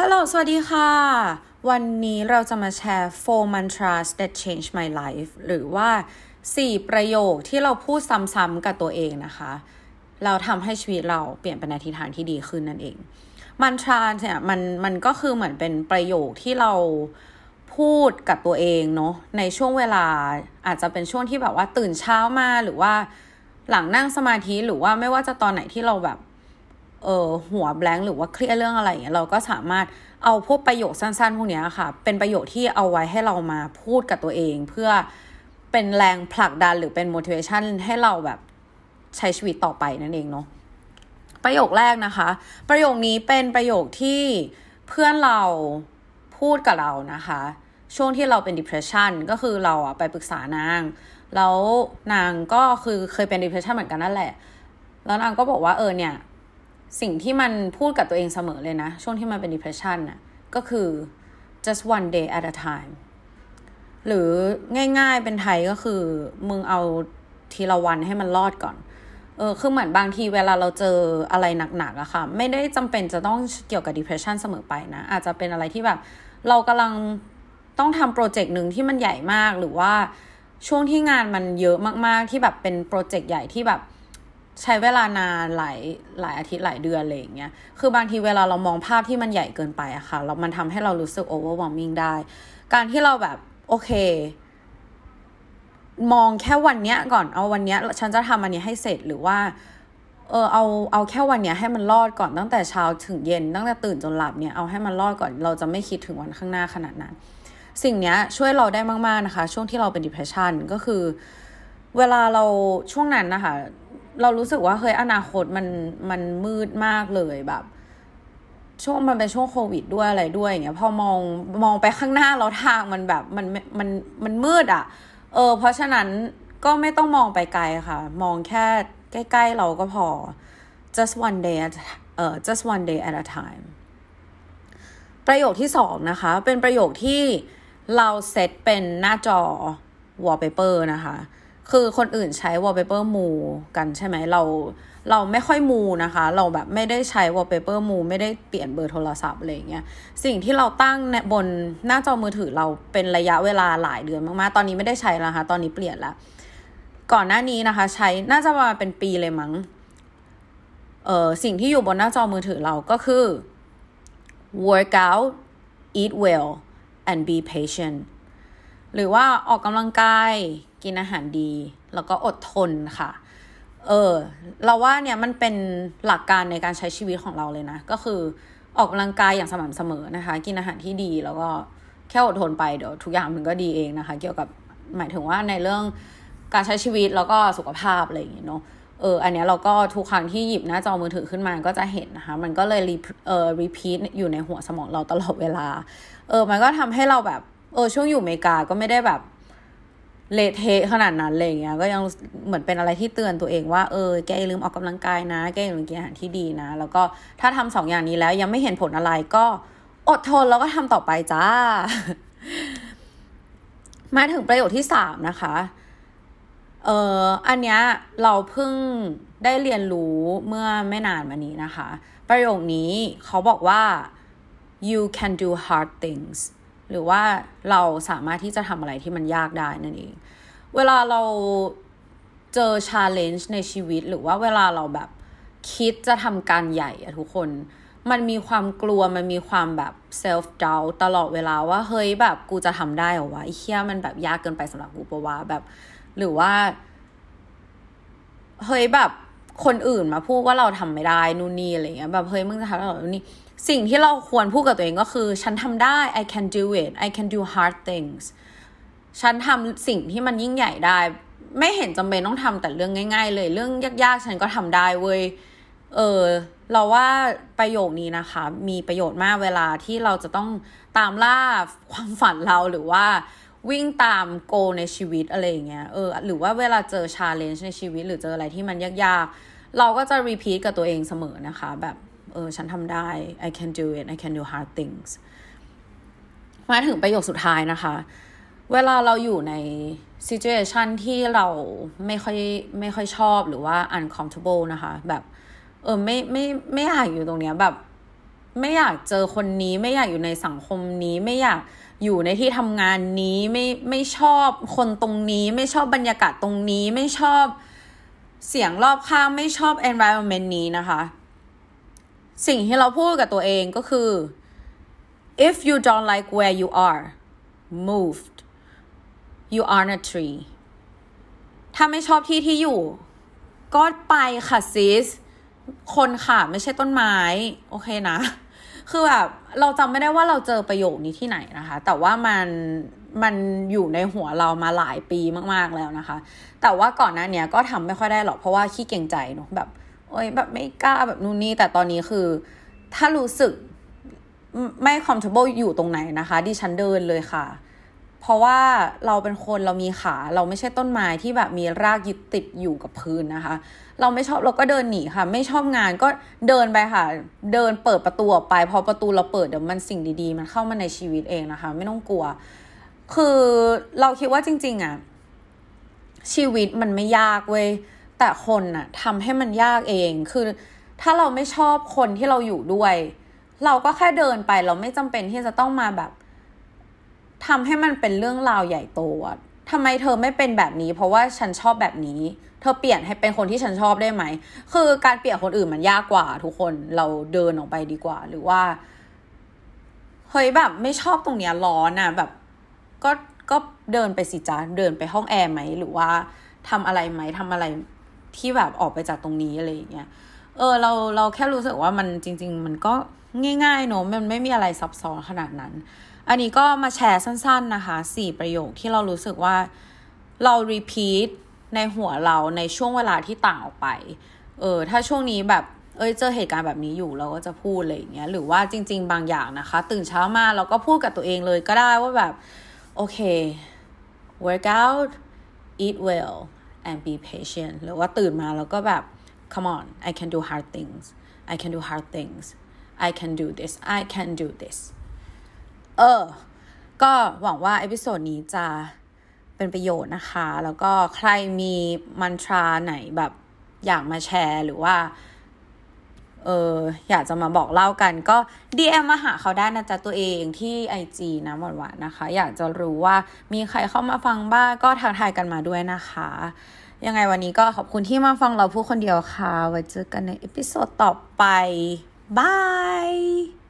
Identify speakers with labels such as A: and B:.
A: ฮัลโหล สวัสดีค่ะ วันนี้เราจะมาแชร์ four mantras that change my life หรือว่า 4 ประโยคที่เราพูดซ้ำๆกับตัวเองนะคะ เราทำให้ชีวิตเราเปลี่ยนไปในทิศทางที่ดีขึ้นนั่นเอง มันทราเนี่ยมันมันก็คือเหมือนเป็นประโยคที่เราพูดกับตัวเองเนาะในช่วงเวลาอาจจะเป็นช่วงที่แบบว่าตื่นเช้ามาหรือว่าหลังนั่งสมาธิหรือว่าไม่ว่าจะตอนไหนที่เราแบบ เออหัวแบงค์หรือว่าเครียดเรื่องอะไรอย่างเงี้ยเราก็สามารถเอาพวกประโยคสั้น ๆ พวกนี้ค่ะ เป็นประโยคที่เอาไว้ให้เรามาพูดกับตัวเอง เพื่อเป็นแรงผลักดันหรือเป็น motivation ให้เราแบบใช้ชีวิตต่อไปนั่นเองเนาะประโยคแรกนะคะ ประโยคนี้เป็นประโยคที่เพื่อนเราพูดกับเรานะคะ ช่วงที่เราเป็น depression ก็คือเราอะไปปรึกษานาง แล้วนางก็คือเคยเป็น depression เหมือนกันนั่นแหละ แล้วนางก็บอกว่าเออเนี่ย สิ่งที่มันพูดกับตัวเองเสมอเลยนะ ช่วงที่มันเป็น depression น่ะก็คือ just one day at a time หรือง่ายๆเป็นไทยก็คือ มึงเอาทีละวันให้มันรอดก่อน เออคือเหมือนบางทีเวลาเราเจออะไรหนักๆอะค่ะ ไม่ได้จำเป็นจะต้องเกี่ยวกับ depression เสมอไปนะ อาจจะเป็นอะไรที่แบบ เรากำลังต้องทำโปรเจกต์หนึ่งที่มันใหญ่มากหรือว่าช่วงที่งานมันเยอะมากๆที่แบบเป็นโปรเจกต์ใหญ่ที่แบบ ใช้เวลานานหลายหลายอาทิตย์หลายเดือนอะไรอย่างเงี้ย คือบางทีเวลาเรามองภาพที่มันใหญ่เกินไปอะค่ะแล้วมันทำให้เรารู้สึก overwhelming ได้ การที่เราแบบโอเค มองแค่วันเนี้ยก่อน เอาวันเนี้ยฉันจะทำอันนี้ให้เสร็จหรือว่า เออเอาเอาแค่วันเนี้ยให้มันรอดก่อนตั้งแต่เช้าถึงเย็น ตั้งแต่ตื่นจนหลับเนี่ยเอาให้มันรอดก่อน เราจะไม่คิดถึงวันข้างหน้าขนาดนั้น สิ่งเนี้ยช่วยเราได้มาก ๆนะคะ ช่วงที่เราเป็น depression ก็คือ เวลาเราช่วงนั้นนะคะ เรารู้สึกว่าเฮ้ยอนาคตมันมันมืดมากเลยแบบ ช่วงมันเป็นช่วงโควิดด้วยอะไรด้วยอย่างเงี้ยพอมองมองไปข้างหน้าแล้วทางมันแบบมันมันมันมืดอะ่ะ เออ เพราะฉะนั้นก็ไม่ต้องมองไปไกลค่ะ มองแค่ใกล้ ๆ เราก็พอ just one day at เออ just one day at a time ประโยคที่สองนะคะ เป็นประโยคที่เราเซตเป็นหน้าจอ wallpaper นะคะ คือคนอื่นใช้ wallpaper มูกันใช่ไหมเราเราไม่ค่อยมูนะคะ เราแบบไม่ได้ใช้ wallpaper มูไม่ได้เปลี่ยนเบอร์โทรศัพท์อะไรเงี้ยสิ่งที่เราตั้งบนหน้าจอมือถือเราเป็นระยะเวลาหลายเดือนมากๆ ตอนนี้ไม่ได้ใช้แล้วคะตอนนี้เปลี่ยนแล้ว ก่อนหน้านี้นะคะ ใช้น่าจะมาเป็นปีเลยมั้งเออสิ่งที่อยู่บนหน้าจอมือถือเราก็คือ work out eat well and be patient หรือว่าออกกำลังกาย กินอาหารดี แล้วก็อดทนค่ะ เออ เราว่าเนี่ยมันเป็นหลักการในการใช้ชีวิตของเราเลยนะ ก็คือออกกำลังกายอย่างสม่ำเสมอนะคะ กินอาหารที่ดีแล้วก็แค่อดทนไปเดี๋ยวทุกอย่างมันก็ดีเองนะคะ เกี่ยวกับหมายถึงว่าในเรื่องการใช้ชีวิตแล้วก็สุขภาพอะไรอย่างเงี้ยเนาะเอออันเนี้ยเราก็ทุกครั้งที่หยิบหน้าจอมือถือขึ้นมาก็จะเห็นนะคะ มันก็เลย re เอ่อ repeat อยู่ในหัวสมองเราตลอดเวลา เออ มันก็ทำให้เราแบบ เออช่วงอยู่อเมริกาก็ไม่ได้แบบ เละเทะขนาดนั้นเลยเงี้ย ก็ยังเหมือนเป็นอะไรที่เตือนตัวเองว่า เออ แกลืมออกกำลังกายนะ แกอย่าลืมกินอาหารที่ดีนะ แล้วก็ถ้าทำสองอย่างนี้แล้วยังไม่เห็นผลอะไรก็อดทนแล้วก็ทำต่อไปจ้า มาถึงประโยคที่สามนะคะ เอออันเนี้ยเราเพิ่งได้เรียนรู้เมื่อไม่นานมานี้นะคะ ประโยคนี้เขาบอกว่า you can do hard things หรือว่าเราสามารถที่จะทำอะไรที่มันยากได้นั่นเอง เวลาเราเจอ challenge ในชีวิต หรือว่าเวลาเราแบบคิดจะทำการใหญ่อะทุกคน มันมีความกลัวมันมีความแบบ self doubt ตลอดเวลาว่าเฮ้ยแบบกูจะทำได้เหรอวะไอ้เคี้ยมันแบบยากเกินไปสำหรับกูปะวะแบบ หรือว่าเฮ้ยแบบ คนอื่นมาพูดว่าเราทำไม่ได้นู่นนี่อะไรเงี้ยแบบเฮ้ยมึงจะทำได้หรอนู่นนี่สิ่งที่เราควรพูดกับตัวเองก็คือ ฉันทำได้ I can do it I can do hard things ฉันทำสิ่งที่มันยิ่งใหญ่ได้ ไม่เห็นจำเป็นต้องทำแต่เรื่องง่าย ๆ เลย เรื่องยากๆ ฉันก็ทำได้เว้ย เออ เราว่าประโยคนี้นะคะ มีประโยชน์มากเวลาที่เราจะต้องตามล่าความฝันเราหรือว่า วิ่งตาม goal ในชีวิตอะไรอย่างเงี้ยเออหรือว่าเวลาเจอ challenge ในชีวิต หรือเจออะไรที่มันยากๆ เราก็จะ repeat กับตัวเองเสมอนะคะ แบบเออฉันทำได้ I can do it I can do hard things มาถึงประโยคสุดท้ายนะคะ เวลาเราอยู่ใน situation ที่เราไม่ค่อยไม่ค่อยชอบหรือว่า uncomfortable นะคะ แบบเออไม่ไม่ไม่อยากอยู่ตรงเนี้ยแบบ ไม่อยากเจอคนนี้ ไม่อยากอยู่ในสังคมนี้ไม่อยาก อยู่ในที่ทำงานนี้ไม่ไม่ชอบคนตรงนี้ ไม่ชอบบรรยากาศตรงนี้ ไม่ชอบเสียงรอบข้างไม่ชอบ environment นี้นะคะ สิ่งที่เราพูดกับตัวเองก็คือ if you don't like where you are moved you are a tree ถ้าไม่ชอบที่ที่อยู่ ก็ไปค่ะซิส คนค่ะ ไม่ใช่ต้นไม้ โอเคนะ คือแบบเราจำไม่ได้ว่าเราเจอประโยคนี้ที่ไหนนะคะ แต่ว่ามันมันอยู่ในหัวเรามาหลายปีมากๆแล้วนะคะ แต่ว่าก่อนหน้านี้ก็ทำไม่ค่อยได้หรอกเพราะว่าขี้เกียจใจเนาะแบบโอ้ยแบบไม่กล้าแบบนู่นนี่แต่ตอนนี้คือ ถ้ารู้สึกไม่ comfortable อยู่ตรงไหนนะคะ ดิฉันเดินเลยค่ะ เพราะว่าเราเป็นคนเรามีขาเราไม่ใช่ต้นไม้ที่แบบมีรากยึดติดอยู่กับพื้นนะคะ เราไม่ชอบเราก็เดินหนีค่ะ ไม่ชอบงานก็เดินไปค่ะ เดินเปิดประตูออกไป พอประตูเราเปิดเดี๋ยวมันสิ่งดีๆ มันเข้ามาในชีวิตเองนะคะ ไม่ต้องกลัว คือเราคิดว่าจริง ๆอะชีวิตมันไม่ยากเว้ยแต่คนน่ะทำให้มันยากเองคือ ถ้าเราไม่ชอบคนที่เราอยู่ด้วย เราก็แค่เดินไปเราไม่จำเป็นที่จะต้องมาแบบ ทำให้มันเป็นเรื่องราวใหญ่โตอะทำไมเธอไม่เป็นแบบนี้ เพราะว่าฉันชอบแบบนี้ เธอเปลี่ยนให้เป็นคนที่ฉันชอบได้ไหม คือการเปลี่ยนคนอื่นมันยากกว่า ทุกคนเราเดินออกไปดีกว่า หรือว่าเฮ้ยแบบไม่ชอบตรงเนี้ยร้อนอะแบบ ก็ก็เดินไปสิจ้าเดินไปห้องแอร์ไหมหรือว่าทำอะไรไหมทำอะไรที่แบบออกไปจากตรงนี้อะไรอย่างเงี้ยเออเราเราแค่รู้สึกว่ามันจริง ๆ มันก็ง่ายๆเนอะมันไม่มีอะไรซับซ้อนขนาดนั้น อันนี้ก็มาแชร์สั้น ๆนะคะสี่ประโยคที่เรารู้สึกว่าเรา repeat ในหัวเราในช่วงเวลาที่ต่างออกไป เออ ถ้าช่วงนี้แบบ เอ้ย เจอเหตุการณ์แบบนี้อยู่เราก็จะพูดอะไรอย่างเงี้ย หรือว่าจริง ๆ บางอย่างนะคะ ตื่นเช้ามาเราก็พูดกับตัวเองเลยก็ได้ว่าแบบ โอเค work out eat well and be patient หรือว่าตื่นมาแล้วก็แบบ come on I can do hard things I can do hard things I can do this I can do this เออ ก็หวังว่า episode นี้จะเป็นประโยชน์นะคะ แล้วก็ใครมี mantra ไหนแบบอยากมาแชร์หรือว่า เอออยากจะมาบอกเล่ากัน ก็ DM มาหาเขาได้นะจ๊ะตัวเองที่ IG นะหวานๆนะคะ อยากจะรู้ว่ามีใครเข้ามาฟังบ้างก็ทักทายกันมาด้วยนะคะ ยังไงวันนี้ก็ขอบคุณที่มาฟังเราพูดคนเดียวค่ะ ไว้เจอกันใน episode ต่อไป bye